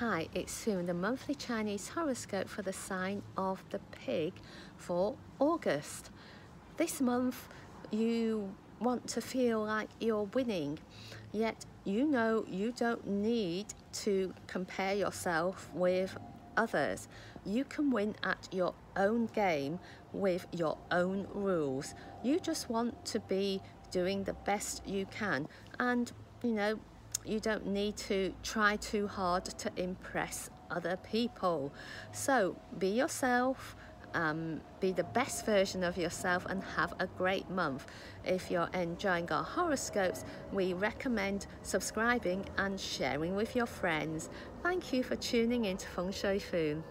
Hi, it's Sue, the monthly Chinese horoscope for the sign of the pig for August. This month, you want to feel like you're winning, yet you know you don't need to compare yourself with others. You can win at your own game with your own rules. You just want to be doing the best you can, and you know you don't need to try too hard to impress other people. So be yourself, um, be the best version of yourself and have a great month. If you're enjoying our horoscopes, we recommend subscribing and sharing with your friends. Thank you for tuning in to Feng Shui Foon.